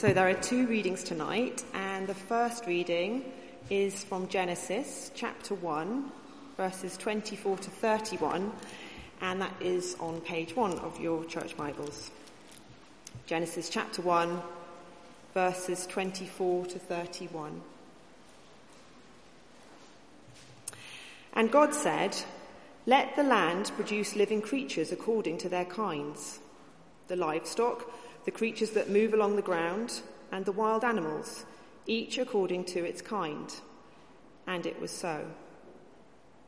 So there are two readings tonight, and the first reading is from Genesis chapter 1, verses 24 to 31, and that is on page 1 of your church Bibles. Genesis chapter 1, verses 24 to 31. And God said, Let the land produce living creatures according to their kinds the livestock, the creatures that move along the ground, and the wild animals, each according to its kind. And it was so.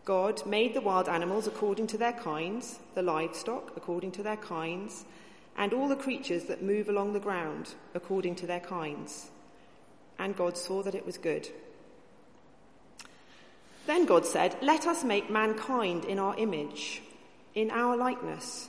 God made the wild animals according to their kinds, the livestock according to their kinds, and all the creatures that move along the ground according to their kinds. And God saw that it was good. Then God said, Let us make mankind in our image, in our likeness,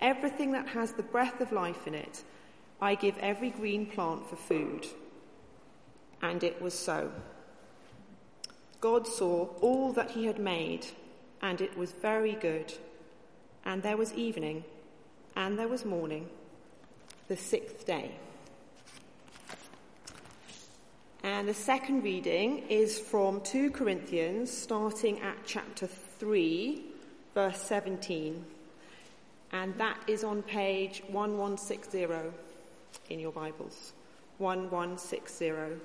everything that has the breath of life in it, I give every green plant for food. And it was so. God saw all that he had made, and it was very good. And there was evening, and there was morning, the sixth day. And the second reading is from 2 Corinthians, starting at chapter 3, verse 17. And that is on page 1160 in your Bibles. 1160.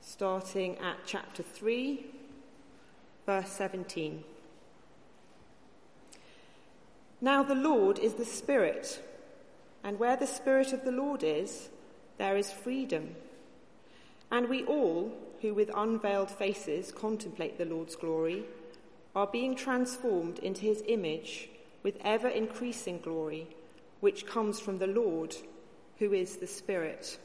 Starting at chapter 3, verse 17. Now the Lord is the Spirit, and where the Spirit of the Lord is, there is freedom. And we all, who with unveiled faces contemplate the Lord's glory, are being transformed into his image with ever increasing glory, which comes from the Lord, who is the Spirit.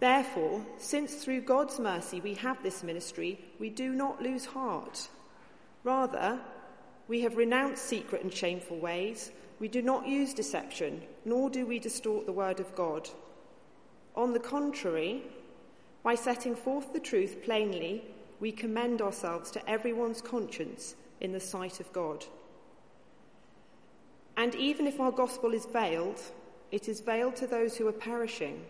Therefore, since through God's mercy we have this ministry, we do not lose heart. Rather, we have renounced secret and shameful ways. We do not use deception, nor do we distort the word of God. On the contrary, by setting forth the truth plainly, we commend ourselves to everyone's conscience in the sight of God. And even if our gospel is veiled, it is veiled to those who are perishing.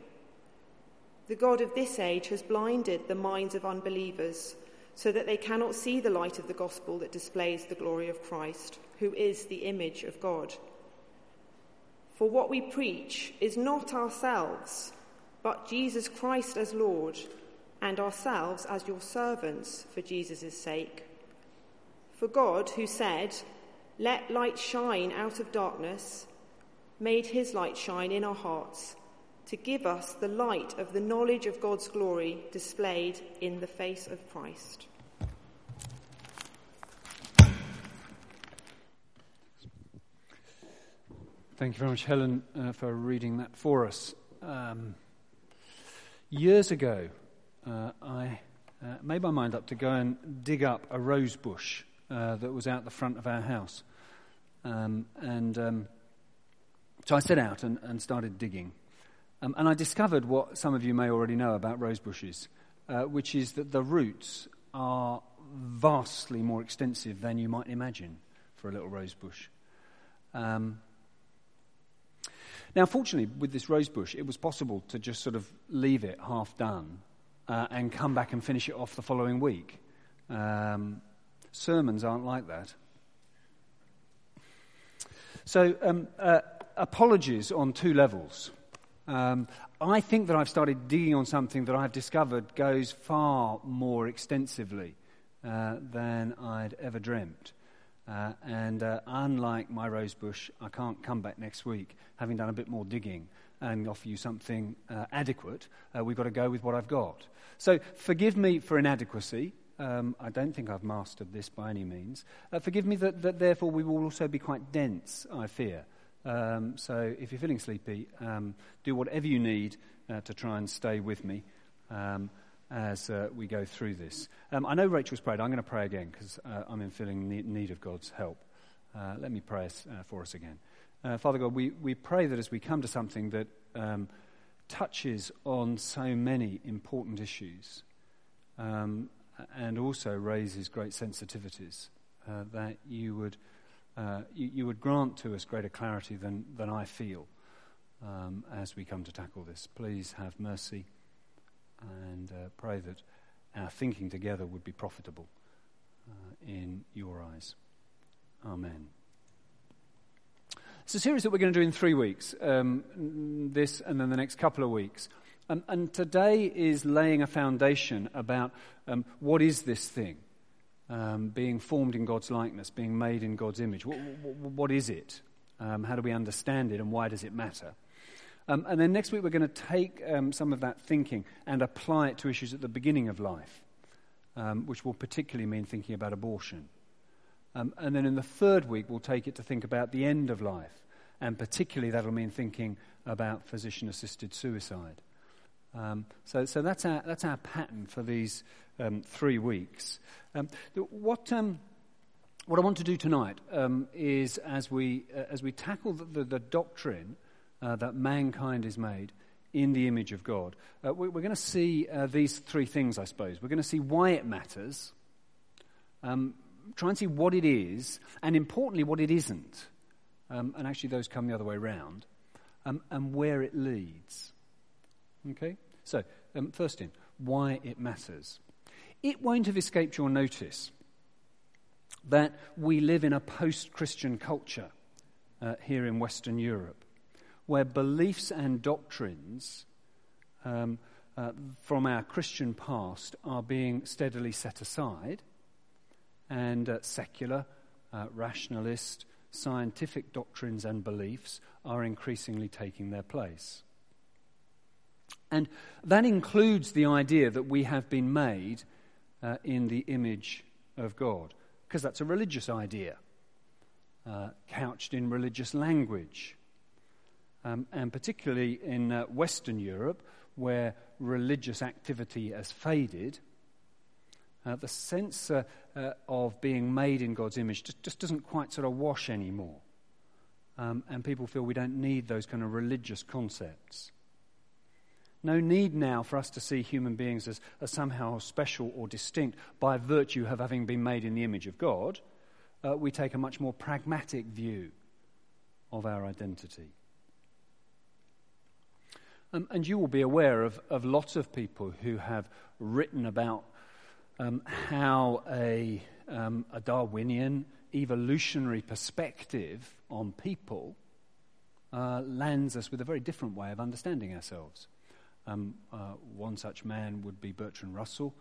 The God of this age has blinded the minds of unbelievers so that they cannot see the light of the gospel that displays the glory of Christ, who is the image of God. For what we preach is not ourselves, but Jesus Christ as Lord, and ourselves as your servants for Jesus' sake. For God, who said, Let light shine out of darkness, made his light shine in our hearts to give us the light of the knowledge of God's glory displayed in the face of Christ. Thank you very much, Helen, uh, for reading that for us. Um, Years ago, uh, I uh, made my mind up to go and dig up a rose bush uh, that was out the front of our house. Um, and um, so I set out and, and started digging. Um, and I discovered what some of you may already know about rose bushes, uh, which is that the roots are vastly more extensive than you might imagine for a little rose bush. Um, now, fortunately, with this rose bush, it was possible to just sort of leave it half done uh, and come back and finish it off the following week. Um, sermons aren't like that. So, um, uh, apologies on two levels. Um, I think that I've started digging on something that I've discovered goes far more extensively uh, than I'd ever dreamt. Uh, and uh, unlike my rosebush, I can't come back next week having done a bit more digging and offer you something uh, adequate. Uh, we've got to go with what I've got. So forgive me for inadequacy. Um, I don't think I've mastered this by any means. Uh, forgive me that, that, therefore, we will also be quite dense, I fear. Um, so if you're feeling sleepy, um, do whatever you need uh, to try and stay with me um, as uh, we go through this. Um, I know Rachel's prayed. I'm going to pray again because uh, I'm in feeling need of God's help. Uh, let me pray uh, for us again. Father God, we, we pray that as we come to something that um, touches on so many important issues um, and also raises great sensitivities, that you would uh, you, you, would grant to us greater clarity than, than I feel um, as we come to tackle this. Please have mercy and uh, pray that our thinking together would be profitable uh, in your eyes. Amen. It's a series that we're going to do in three weeks um, this and then the next couple of weeks. And, and today is laying a foundation about um, what is this thing? um, being formed in God's likeness, being made in God's image. what, what, what is it? Um, how do we understand it, and why does it matter? Um, and then next week, we're going to take um, some of that thinking and apply it to issues at the beginning of life, um, which will particularly mean thinking about abortion. Um, and then in the third week, we'll take it to think about the end of life, and particularly that'll mean thinking about physician assisted suicide. Um, so, so that's our that's our pattern for these um, three weeks. Um, what um, what I want to do tonight um, is, as we uh, as we tackle the, the, the doctrine uh, that mankind is made in the image of God, uh, we, are going to see uh, these three things. I suppose we're going to see why it matters. Um, try and see what it is, and importantly, what it isn't. and actually, those come the other way around, and where it leads. Okay? So, um, first in, why it matters. It won't have escaped your notice that we live in a post Christian culture uh, here in Western Europe, where beliefs and doctrines um, uh, from our Christian past are being steadily set aside, and uh, secular, uh, rationalist, scientific doctrines and beliefs are increasingly taking their place. And that includes the idea that we have been made uh, in the image of God, because that's a religious idea, uh, couched in religious language. Um, and particularly in uh, Western Europe, where religious activity has faded, uh, the sense uh, uh, of being made in God's image just, just, doesn't quite sort of wash anymore. Um, and people feel we don't need those kind of religious concepts. No need now for us to see human beings as, as somehow special or distinct by virtue of having been made in the image of God. Uh, we take a much more pragmatic view of our identity. Um, and you will be aware of, of lots of people who have written about um, how a, um, a Darwinian evolutionary perspective on people uh, lands us with a very different way of understanding ourselves. Um, uh, one such man would be Bertrand Russell,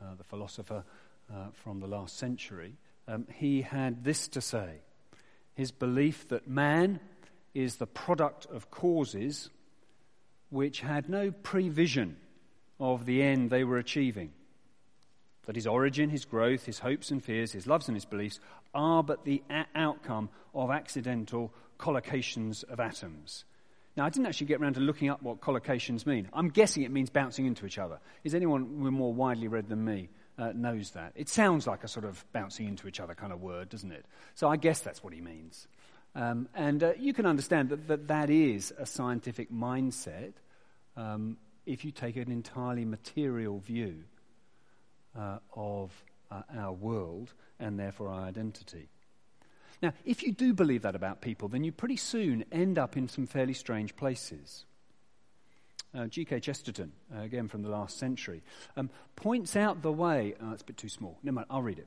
uh, the philosopher uh, from the last century. Um, he had this to say his belief that man is the product of causes which had no prevision of the end they were achieving. That his origin, his growth, his hopes and fears, his loves and his beliefs are but the a- outcome of accidental collocations of atoms. Now, I didn't actually get around to looking up what collocations mean. I'm guessing it means bouncing into each other. Is anyone more widely read than me uh, knows that? It sounds like a sort of bouncing into each other kind of word, doesn't it? So I guess that's what he means. Um, and uh, you can understand that, that that is a scientific mindset um, if you take an entirely material view uh, of uh, our world and therefore our identity. Now, if you do believe that about people, then you pretty soon end up in some fairly strange places. Uh, G.K. Chesterton, uh, again from the last century, um, points out the way. Oh, it's a bit too small. Never mind, I'll read it.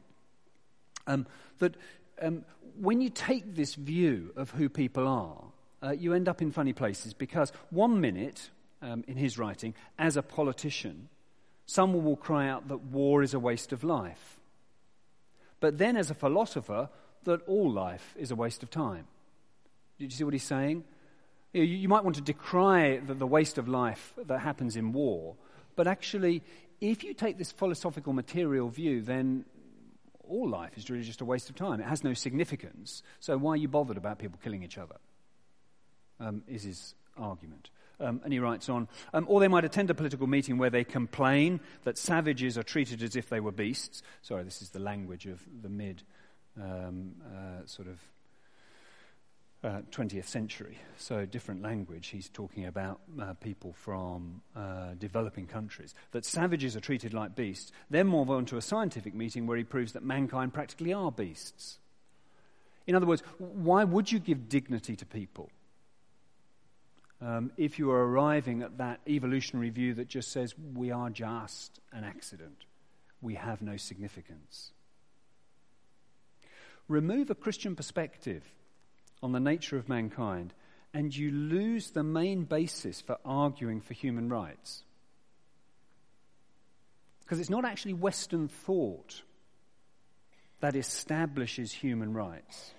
Um, that um, when you take this view of who people are, uh, you end up in funny places because one minute, um, in his writing, as a politician, someone will cry out that war is a waste of life. But then, as a philosopher, that all life is a waste of time. Did you see what he's saying? You, might want to decry the waste of life that happens in war, but actually, if you take this philosophical material view, then all life is really just a waste of time. It has no significance. So why are you bothered about people killing each other? Um, is his argument. Um, and he writes on, um, or they might attend a political meeting where they complain that savages are treated as if they were beasts. Sorry, this is the language of the mid um, uh, sort of uh, 20th century, so different language. He's talking about uh, people from uh, developing countries. That savages are treated like beasts. Then move on to a scientific meeting where he proves that mankind practically are beasts. In other words, why would you give dignity to people um, if you are arriving at that evolutionary view that just says we are just an accident, we have no significance? Remove a Christian perspective on the nature of mankind, and you lose the main basis for arguing for human rights. Because it's not actually Western thought that establishes human rights.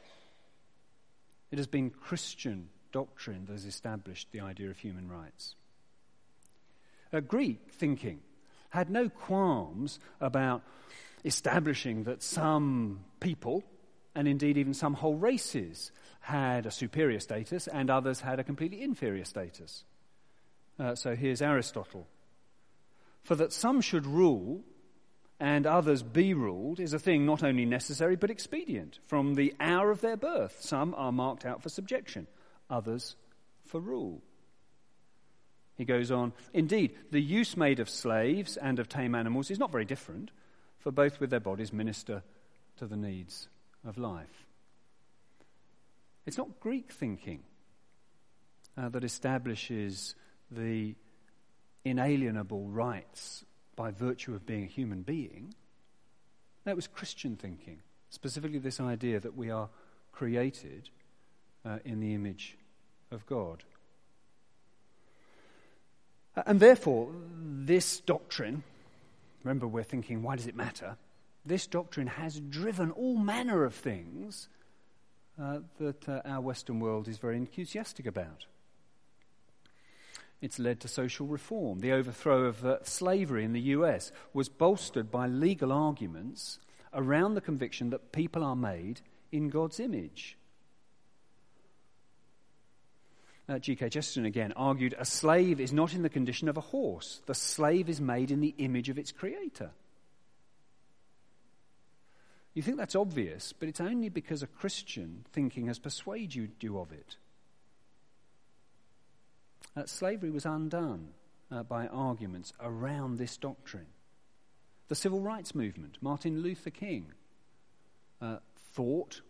It has been Christian doctrine that has established the idea of human rights. Uh, Greek thinking had no qualms about establishing that some people, and indeed even some whole races, had a superior status and others had a completely inferior status. Uh, so here's Aristotle. For that some should rule and others be ruled is a thing not only necessary but expedient. From the hour of their birth, some are marked out for subjection, others for rule. He goes on, indeed, the use made of slaves and of tame animals is not very different, for both with their bodies minister to the needs of life. It's not Greek thinking uh, that establishes the inalienable rights by virtue of being a human being. That was Christian thinking, specifically this idea that we are created uh, in the image of God. And therefore, this doctrine, remember we're thinking, why does it matter? This doctrine has driven all manner of things uh, that uh, our Western world is very enthusiastic about. It's led to social reform. The overthrow of uh, slavery in the US was bolstered by legal arguments around the conviction that people are made in God's image. Uh, G.K. Chesterton again argued a slave is not in the condition of a horse, the slave is made in the image of its creator. You think that's obvious, but it's only because a Christian thinking has persuaded you of it. Uh, slavery was undone uh, by arguments around this doctrine. The civil rights movement, Martin Luther King, uh, thought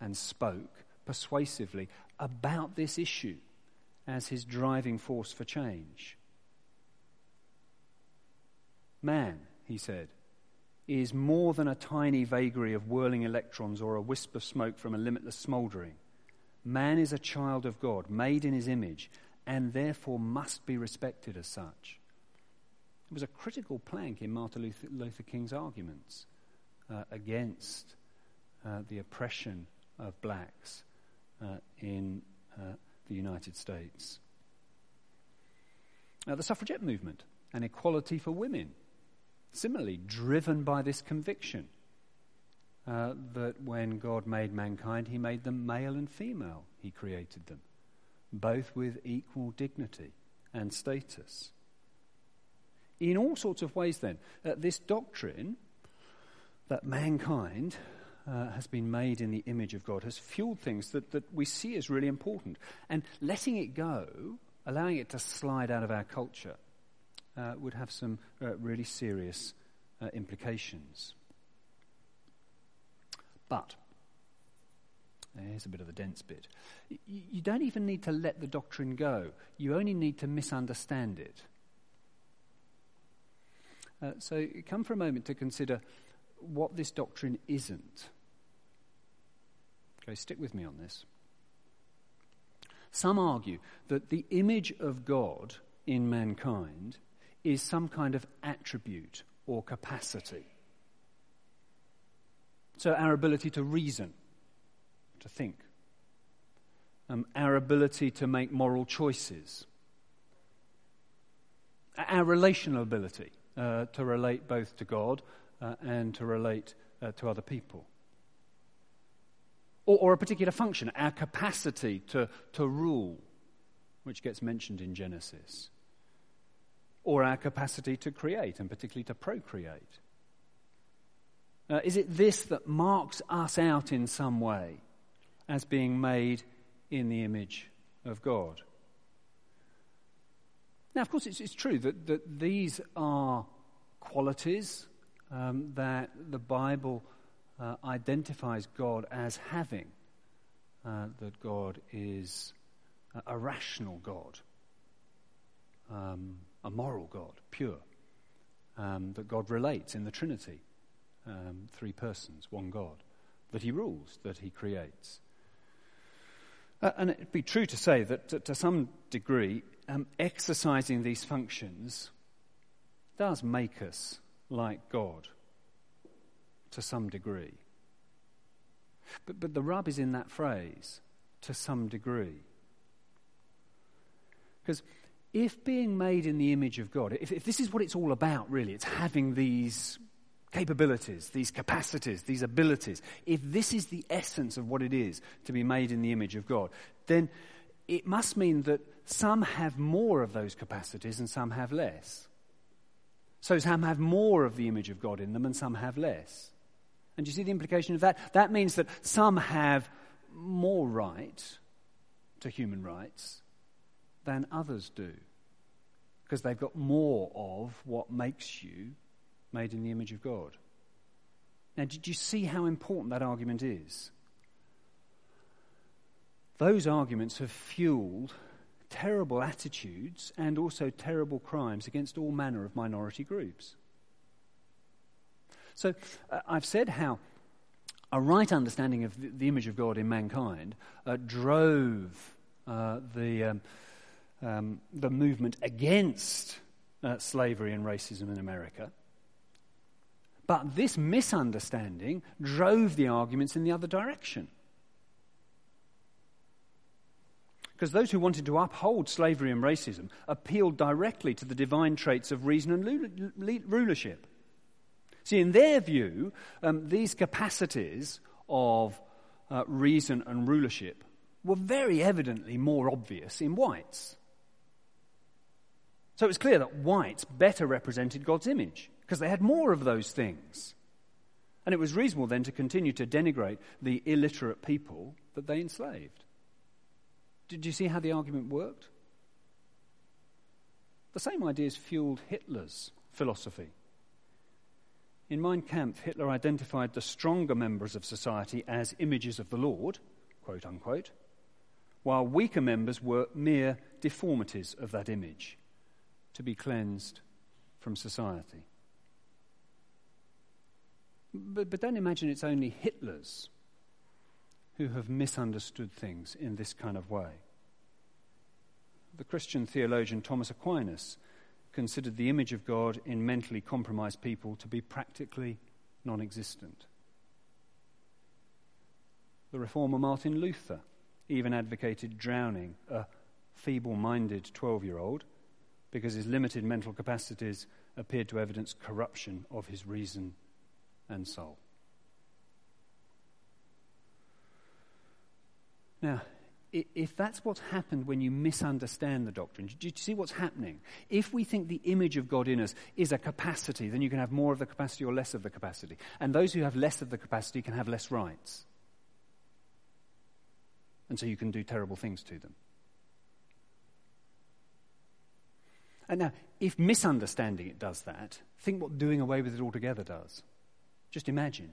and spoke persuasively about this issue as his driving force for change. Man, he said, is more than a tiny vagary of whirling electrons or a wisp of smoke from a limitless smouldering. Man is a child of God, made in his image, and therefore must be respected as such. It was a critical plank in Martin Luther, Luther King's arguments uh, against uh, the oppression of blacks uh, in uh, the United States. Now, the suffragette movement and equality for women Similarly, driven by this conviction uh, that when God made mankind, he made them male and female. He created them, both with equal dignity and status. In all sorts of ways, then, uh, this doctrine that mankind uh, has been made in the image of God has fueled things that, that we see as really important. And letting it go, allowing it to slide out of our culture, uh, would have some uh, really serious uh, implications. But, here's a bit of the dense bit. Y- you don't even need to let the doctrine go, you only need to misunderstand it. Uh, so, come for a moment to consider what this doctrine isn't. Okay, stick with me on this. Some argue that the image of God in mankind is some kind of attribute or capacity. So, our ability to reason, to think, um, our ability to make moral choices, our relational ability uh, to relate both to God uh, and to relate uh, to other people. Or, or, a particular function, our capacity to, to rule, which gets mentioned in Genesis. Or our capacity to create, and particularly to procreate. Uh, is it this that marks us out in some way as being made in the image of God? Now, of course, it's, it's true that, that these are qualities um, that the Bible uh, identifies God as having. Uh, that God is a, rational God, um, a moral God, pure. Um, that God relates in the Trinity, um, three persons, one God. That He rules, that He creates. Uh, and it'd be true to say that to, to some degree, um, exercising these functions does make us like God to some degree. But, but the rub is in that phrase, to some degree. Because if being made in the image of God, if, if this is what it's all about, really, it's having these capabilities, these capacities, these abilities, if this is the essence of what it is to be made in the image of God, then it must mean that some have more of those capacities and some have less. So some have more of the image of God in them and some have less. And you see the implication of that? That means that some have more right to human rights than others do. Because they've got more of what makes you made in the image of God. Now, did you see how important that argument is? Those arguments have fueled terrible attitudes and also terrible crimes against all manner of minority groups. So uh, I've said how a right understanding of the, the image of God in mankind uh, drove uh, the, um, um, the movement against uh, slavery and racism in America. But this misunderstanding drove the arguments in the other direction. Because those who wanted to uphold slavery and racism appealed directly to the divine traits of reason and rulership. See, in their view, um, these capacities of uh, reason and rulership were very evidently more obvious in whites. So it was clear that whites better represented God's image because they had more of those things. And it was reasonable then to continue to denigrate the illiterate people that they enslaved. Did you see how the argument worked? The same ideas fueled Hitler's philosophy. In Mein Kampf, Hitler identified the stronger members of society as images of the Lord, quote unquote, while weaker members were mere deformities of that image to be cleansed from society. But, but don't imagine it's only Hitlers who have misunderstood things in this kind of way. The Christian theologian Thomas Aquinas considered the image of God in mentally compromised people to be practically non existent. The reformer Martin Luther even advocated drowning a feeble minded 12 year old because his limited mental capacities appeared to evidence corruption of his reason and soul. Now, if that's what's happened when you misunderstand the doctrine, do you see what's happening? If we think the image of God in us is a capacity, then you can have more of the capacity or less of the capacity. And those who have less of the capacity can have less rights. And so you can do terrible things to them. And now, if misunderstanding it does that, think what doing away with it altogether does. Just imagine.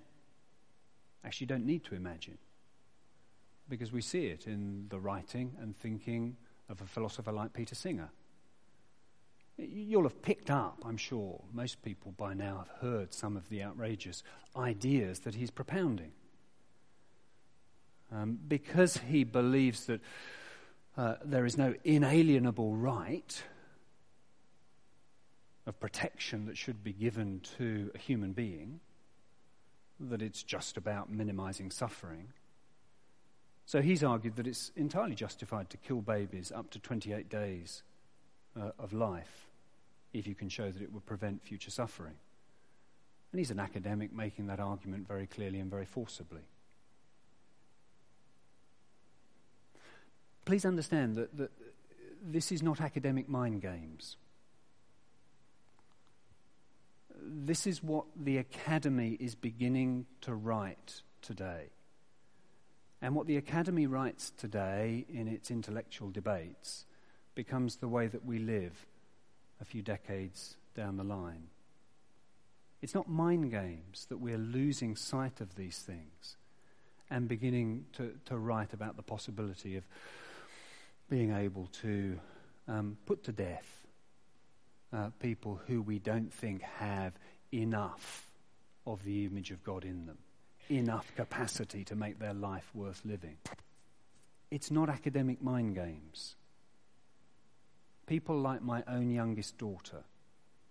Actually, you don't need to imagine because we see it in the writing and thinking of a philosopher like Peter Singer. You'll have picked up, I'm sure, most people by now have heard some of the outrageous ideas that he's propounding. Um, because he believes that uh, there is no inalienable right of protection that should be given to a human being, that it's just about minimizing suffering. So he's argued that it's entirely justified to kill babies up to 28 days uh, of life if you can show that it would prevent future suffering. And he's an academic making that argument very clearly and very forcibly. Please understand that, that this is not academic mind games. This is what the Academy is beginning to write today. And what the Academy writes today in its intellectual debates becomes the way that we live a few decades down the line. It's not mind games that we're losing sight of these things and beginning to, to write about the possibility of being able to um, put to death uh, people who we don't think have enough of the image of God in them, enough capacity to make their life worth living. It's not academic mind games. People like my own youngest daughter,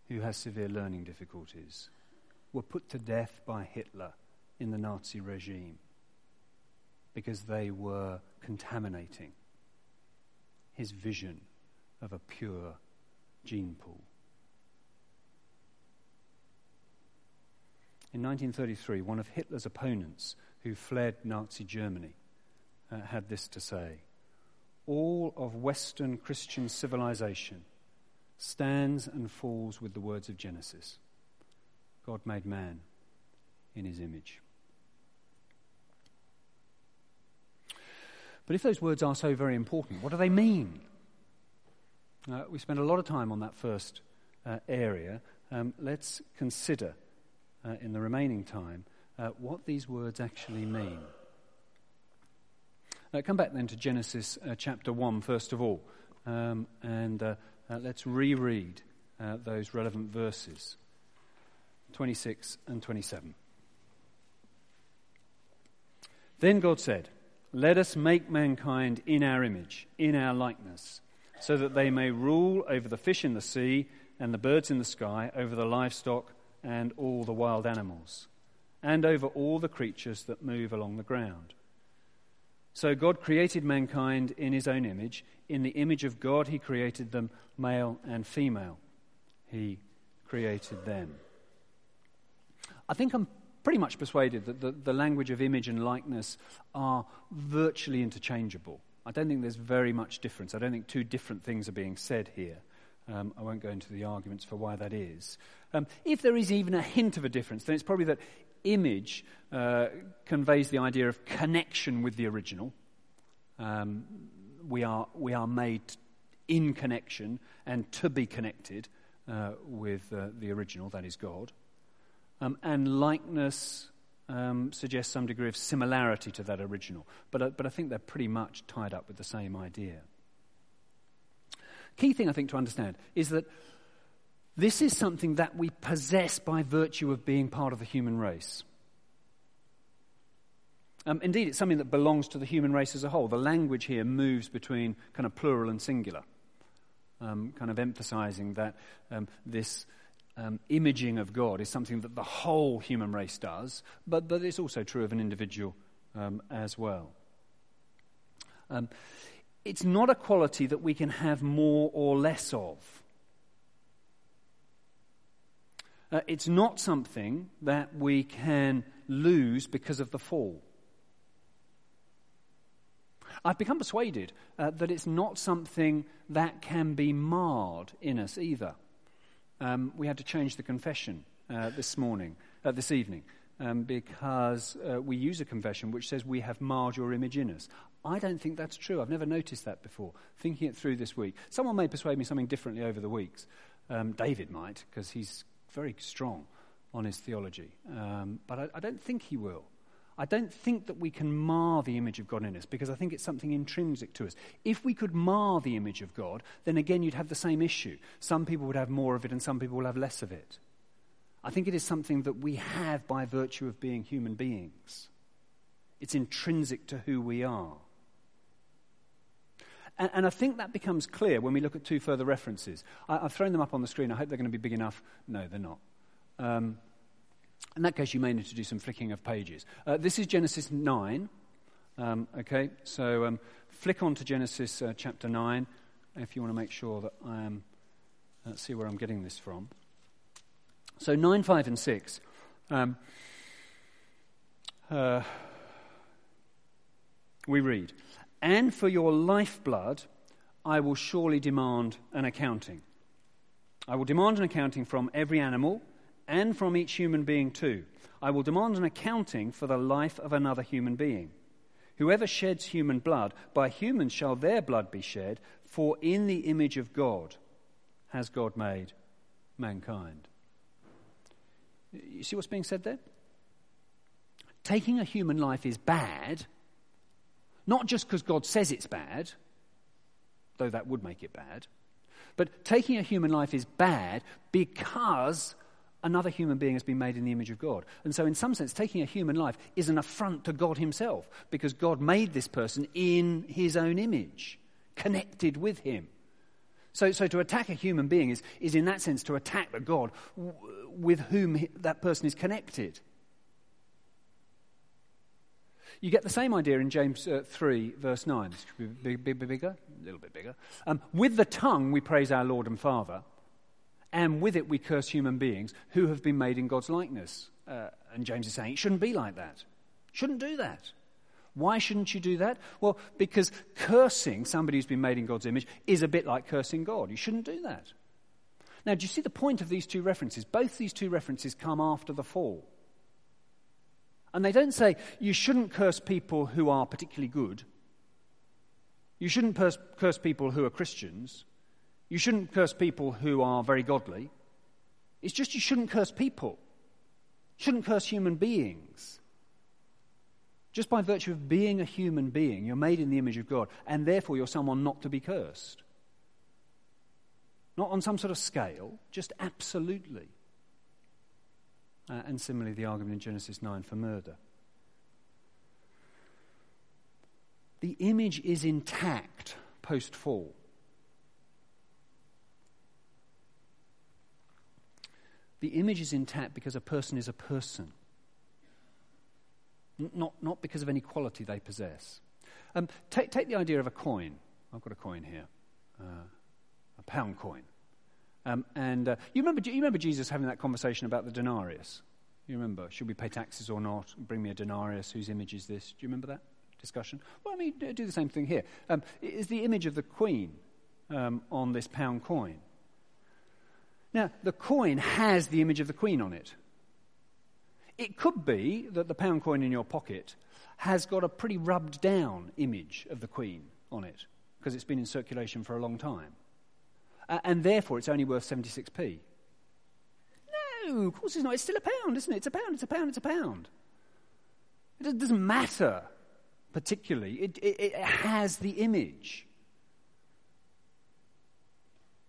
who has severe learning difficulties, were put to death by Hitler in the Nazi regime because they were contaminating his vision of a pure gene pool. In 1933, one of Hitler's opponents who fled Nazi Germany uh, had this to say All of Western Christian civilization stands and falls with the words of Genesis God made man in his image. But if those words are so very important, what do they mean? Uh, we spent a lot of time on that first uh, area. Um, let's consider uh, in the remaining time uh, what these words actually mean. Uh, come back then to Genesis uh, chapter 1, first of all, um, and let's reread those relevant verses 26 and 27. Then God said, let us make mankind in our image, in our likeness, so that they may rule over the fish in the sea and the birds in the sky, over the livestock and all the wild animals, and over all the creatures that move along the ground. So God created mankind in his own image. In the image of God, he created them, male and female. He created them. I think I'm pretty much persuaded that the, the language of image and likeness are virtually interchangeable. I don't think there's very much difference. I don't think two different things are being said here. Um, I won't go into the arguments for why that is. Um, if there is even a hint of a difference, then it's probably that image uh, conveys the idea of connection with the original. Um, we, are, we are made in connection and to be connected uh, with uh, the original, that is God. Um, and likeness um, suggests some degree of similarity to that original. But, uh, but I think they're pretty much tied up with the same idea. Key thing I think to understand is that this is something that we possess by virtue of being part of the human race. Um, indeed, it's something that belongs to the human race as a whole. The language here moves between kind of plural and singular, um, kind of emphasizing that um, this um, imaging of God is something that the whole human race does, but, but it's also true of an individual um, as well. It's not a quality that we can have more or less of. Uh, it's not something that we can lose because of the fall. I've become persuaded uh, that it's not something that can be marred in us either um, we had to change the confession uh, this morning, uh, this evening, um, because uh, we use a confession which says we have marred your image in us. I don't think that's true. I've never noticed that before. Thinking it through this week, someone may persuade me something differently over the weeks. Um, David might, because he's very strong on his theology, um, but I, I don't think he will. I don't think that we can mar the image of God in us because I think it's something intrinsic to us. If we could mar the image of God, then again you'd have the same issue. Some people would have more of it and some people will have less of it. I think it is something that we have by virtue of being human beings. It's intrinsic to who we are. And, and, I think that becomes clear when we look at two further references. I, have thrown them up on the screen. I hope they're going to be big enough. No, they're not. Um, in that case, you may need to do some flicking of pages. Uh, this is Genesis 9. Um, okay, so um, flick on to Genesis uh, chapter 9 if you want to make sure that I am. Let's uh, see where I'm getting this from. So 9, 5, and 6. Um, uh, we read, And for your lifeblood, I will surely demand an accounting. I will demand an accounting from every animal and from each human being too. I will demand an accounting for the life of another human being. Whoever sheds human blood, by humans shall their blood be shed, for in the image of God has God made mankind. You see what's being said there? Taking a human life is bad, not just because God says it's bad, though that would make it bad, but taking a human life is bad because another human being has been made in the image of God. And so, in some sense, taking a human life is an affront to God Himself because God made this person in His own image, connected with Him. So, so to attack a human being is, is, in that sense, to attack the God with whom that person is connected. You get the same idea in James uh, 3, verse 9. This could be big, big, bigger, a little bit bigger. Um, with the tongue we praise our Lord and Father and with it we curse human beings who have been made in God's likeness. Uh, and James is saying it shouldn't be like that. Shouldn't do that. Why shouldn't you do that? Well, because cursing somebody who's been made in God's image is a bit like cursing God. You shouldn't do that. Now, do you see the point of these two references? Both these two references come after the fall. And they don't say you shouldn't curse people who are particularly good. You shouldn't curse people who are Christians. You shouldn't curse people who are very godly. It's just you shouldn't curse people. You shouldn't curse human beings. Just by virtue of being a human being, you're made in the image of God, and therefore you're someone not to be cursed. Not on some sort of scale, just absolutely. Uh, and similarly, the argument in Genesis 9 for murder. The image is intact post fall. The image is intact because a person is a person, not, not because of any quality they possess. Um, take, take the idea of a coin. I've got a coin here, uh, a pound coin. Um, and uh, you, remember, you remember Jesus having that conversation about the denarius? You remember, should we pay taxes or not? Bring me a denarius. Whose image is this? Do you remember that discussion? Well, I mean, do the same thing here. Um, is the image of the queen um, on this pound coin? Now, the coin has the image of the queen on it. It could be that the pound coin in your pocket has got a pretty rubbed down image of the queen on it because it's been in circulation for a long time. Uh, and therefore, it's only worth 76p. No, of course it's not. It's still a pound, isn't it? It's a pound, it's a pound, it's a pound. It doesn't matter particularly, it, it, it has the image.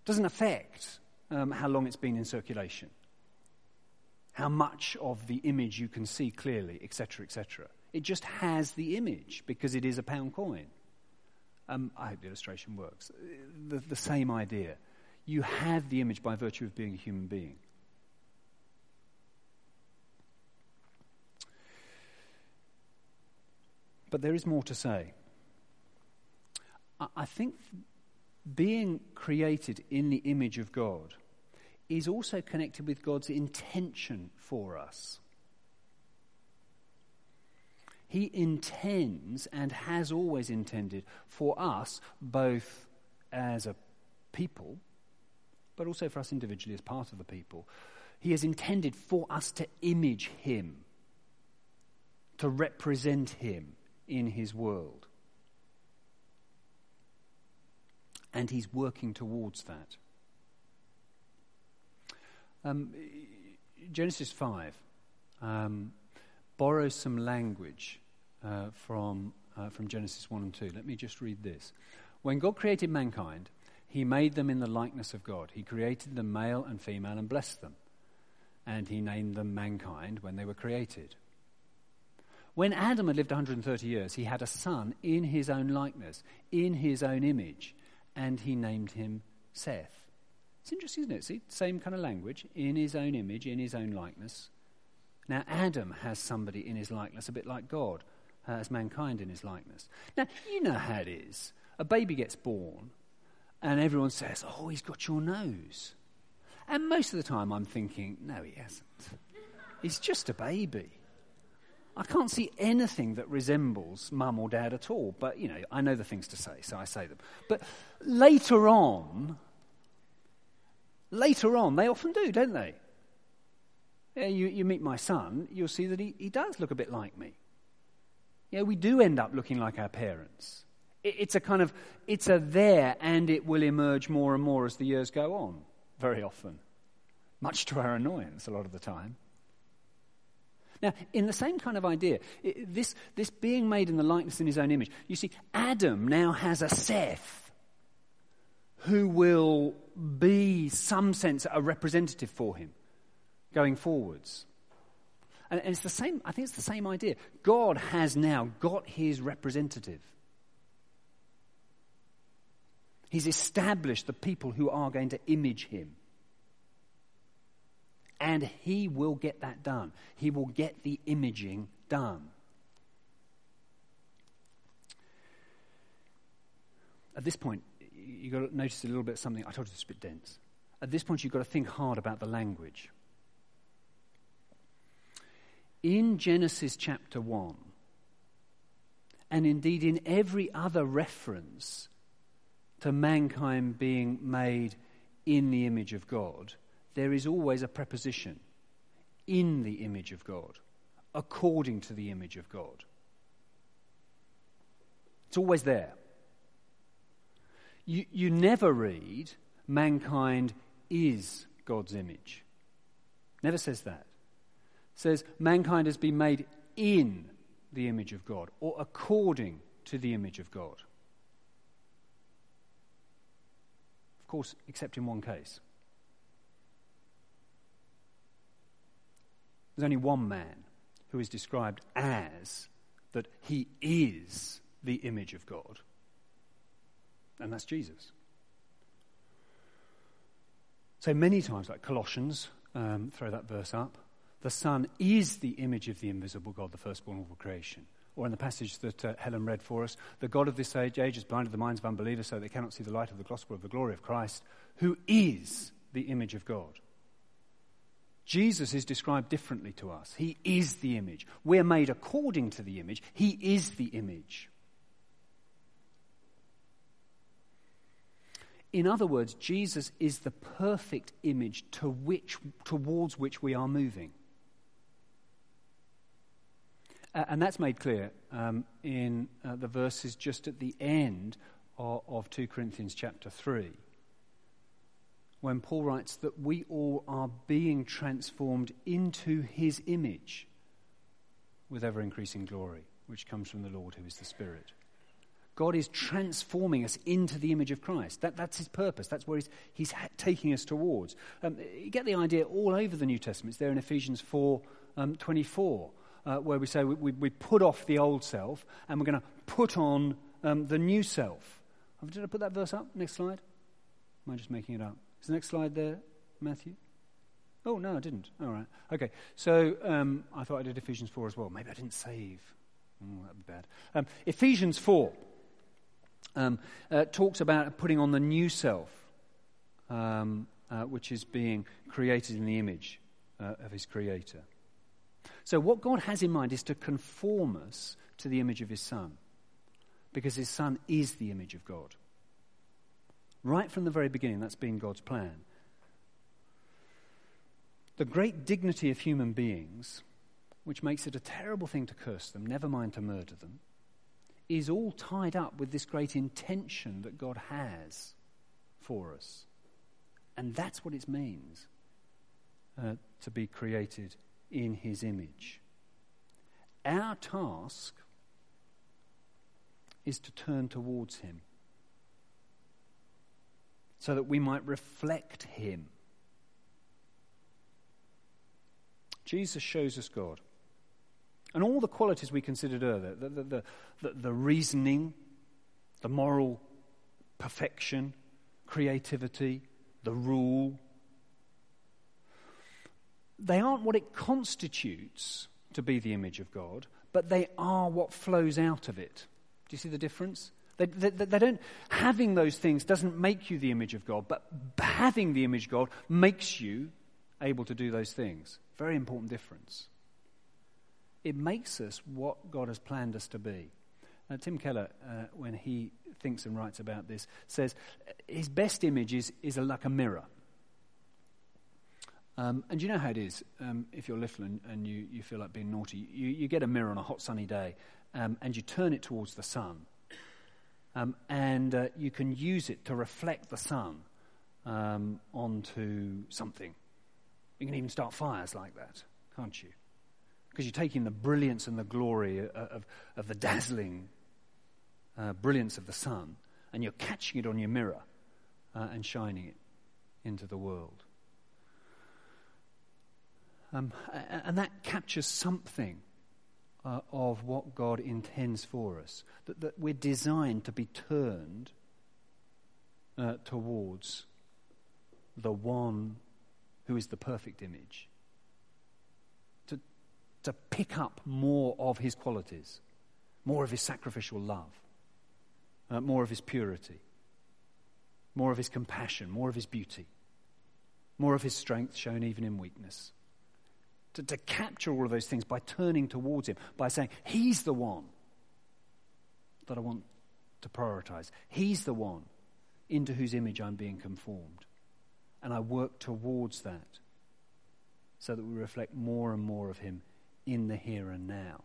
It doesn't affect um, how long it's been in circulation, how much of the image you can see clearly, etc., etc. It just has the image because it is a pound coin. Um, I hope the illustration works. The, the same idea. You have the image by virtue of being a human being. But there is more to say. I think being created in the image of God is also connected with God's intention for us. He intends and has always intended for us, both as a people, but also for us individually as part of the people. He has intended for us to image Him, to represent Him in His world. And He's working towards that. Um, Genesis 5 um, borrows some language uh, from, uh, from Genesis 1 and 2. Let me just read this. When God created mankind, he made them in the likeness of God. He created them male and female and blessed them. And he named them mankind when they were created. When Adam had lived 130 years, he had a son in his own likeness, in his own image, and he named him Seth. It's interesting, isn't it? See, same kind of language, in his own image, in his own likeness. Now, Adam has somebody in his likeness, a bit like God has mankind in his likeness. Now, you know how it is. A baby gets born, and everyone says, Oh, he's got your nose. And most of the time, I'm thinking, No, he hasn't. He's just a baby. I can't see anything that resembles mum or dad at all, but you know, I know the things to say, so I say them. But later on, later on, they often do, don't they? Yeah, you, you meet my son, you'll see that he, he does look a bit like me. Yeah, we do end up looking like our parents. It, it's a kind of, it's a there and it will emerge more and more as the years go on, very often. Much to our annoyance a lot of the time. Now, in the same kind of idea, this, this being made in the likeness in his own image, you see, Adam now has a Seth who will be, some sense, a representative for him going forwards. And, and it's the same, I think it's the same idea. God has now got his representative. He's established the people who are going to image him. And he will get that done. He will get the imaging done. At this point, you've got to notice a little bit something. I told you it's a bit dense. At this point, you've got to think hard about the language. In Genesis chapter 1, and indeed in every other reference to mankind being made in the image of God, there is always a preposition in the image of God, according to the image of God. It's always there. You, you never read, mankind is God's image. Never says that. It says, mankind has been made in the image of God, or according to the image of God. Of course, except in one case. There's only one man who is described as that he is the image of God, and that's Jesus. So many times, like Colossians, um, throw that verse up, the Son is the image of the invisible God, the firstborn of all creation. Or in the passage that uh, Helen read for us, the God of this age, age has blinded the minds of unbelievers so they cannot see the light of the gospel of the glory of Christ, who is the image of God. Jesus is described differently to us. He is the image. We're made according to the image. He is the image. In other words, Jesus is the perfect image to which, towards which we are moving. Uh, and that's made clear um, in uh, the verses just at the end of, of 2 Corinthians chapter 3 when Paul writes that we all are being transformed into his image with ever increasing glory, which comes from the Lord who is the Spirit. God is transforming us into the image of Christ. That, that's his purpose. That's where he's, he's taking us towards. Um, you get the idea all over the New Testament. It's there in Ephesians 4 um, 24, uh, where we say we, we, we, put off the old self and we're going to put on um, the new self. Did I put that verse up? Next slide. Am I just making it up? Is the next slide there, Matthew? Oh, no, I didn't. All right. Okay. So um, I thought I did Ephesians 4 as well. Maybe I didn't save. Oh, that would be bad. Um, Ephesians 4 um, uh, talks about putting on the new self, um, uh, which is being created in the image uh, of his Creator. So, what God has in mind is to conform us to the image of his Son, because his Son is the image of God. Right from the very beginning, that's been God's plan. The great dignity of human beings, which makes it a terrible thing to curse them, never mind to murder them, is all tied up with this great intention that God has for us. And that's what it means uh, to be created in His image. Our task is to turn towards Him so that we might reflect him. Jesus shows us God. And all the qualities we considered earlier the, the, the, the, reasoning, the moral perfection, creativity, the rule they aren't what it constitutes to be the image of God, but they are what flows out of it. Do you see the difference? They, they, they, don't, having those things doesn't make you the image of God, but having the image of God makes you able to do those things. Very important difference. It makes us what God has planned us to be. Uh, Tim Keller, uh, when he thinks and writes about this, says his best image is, is a, like a mirror. Um, and you know how it is um, if you're little and, and you, you feel like being naughty. You, you get a mirror on a hot sunny day um, and you turn it towards the sun. Um, and uh, you can use it to reflect the sun um, onto something. You can even start fires like that, can't you? Because you're taking the brilliance and the glory of, uh, of, of the dazzling uh, brilliance of the sun and you're catching it on your mirror uh, and shining it into the world. Um, and that captures something uh, of what God intends for us. That, that we're designed to be turned uh, towards the one who is the perfect image. To, to pick up more of his qualities, more of his sacrificial love, uh, more of his purity, more of his compassion, more of his beauty, more of his strength shown even in weakness to, to capture all of those things by turning towards Him, by saying, He's the one that I want to prioritize. He's the one into whose image I'm being conformed. And I work towards that so that we reflect more and more of Him in the here and now.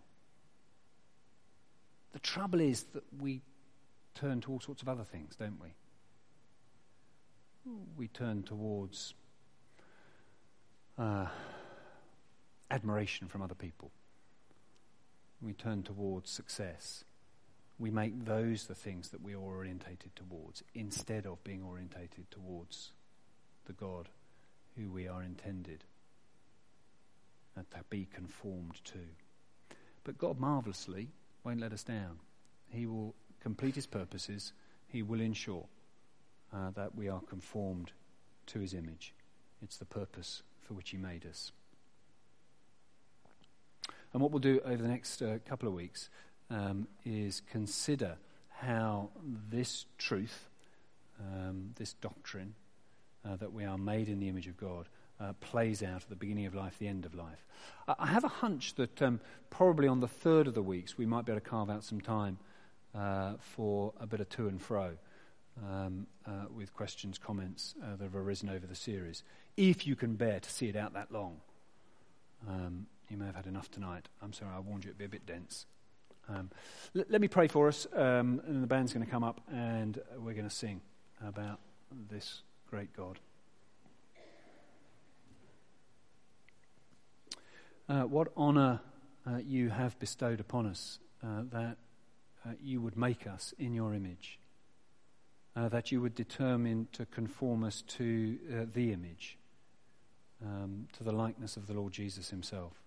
The trouble is that we turn to all sorts of other things, don't we? We turn towards uh, admiration from other people. We turn towards success. We make those the things that we are orientated towards instead of being orientated towards the God who we are intended and to be conformed to. But God marvelously won't let us down. He will complete his purposes. He will ensure uh, that we are conformed to his image. It's the purpose for which he made us. And what we'll do over the next uh, couple of weeks um, is consider how this truth, um, this doctrine, uh, that we are made in the image of God, uh, plays out at the beginning of life, the end of life. I have a hunch that um, probably on the third of the weeks we might be able to carve out some time uh, for a bit of to and fro. Um, uh, with questions, comments uh, that have arisen over the series, if you can bear to see it out that long. Um, you may have had enough tonight. I'm sorry, I warned you it'd be a bit dense. Um, l- let me pray for us, um, and the band's going to come up and we're going to sing about this great God. Uh, what honour uh, you have bestowed upon us uh, that uh, you would make us in your image, uh, that you would determine to conform us to uh, the image, um, to the likeness of the Lord Jesus himself.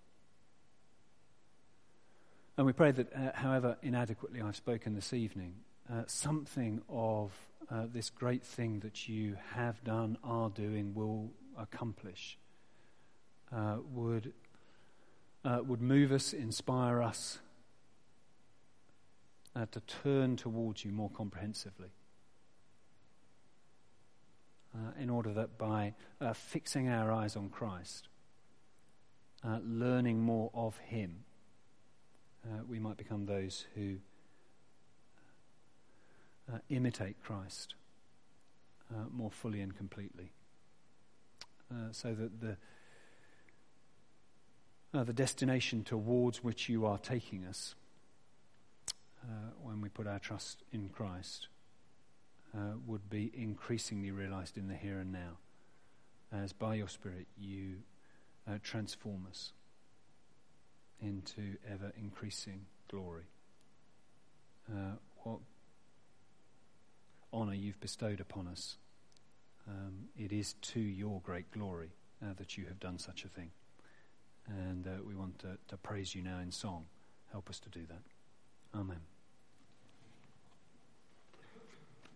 And we pray that, uh, however inadequately I've spoken this evening, uh, something of uh, this great thing that you have done, are doing, will accomplish, uh, would, uh, would move us, inspire us uh, to turn towards you more comprehensively. in order that by fixing our eyes on Christ, learning more of Him, uh, we might become those who uh, imitate Christ uh, more fully and completely. Uh, so that the, uh, the destination towards which you are taking us when we put our trust in Christ would be increasingly realized in the here and now, as by your Spirit you transform us into ever increasing glory. Uh, what honour you've bestowed upon us. Um, it is to your great glory uh, that you have done such a thing. And uh, we want to, to praise you now in song. Help us to do that. Amen.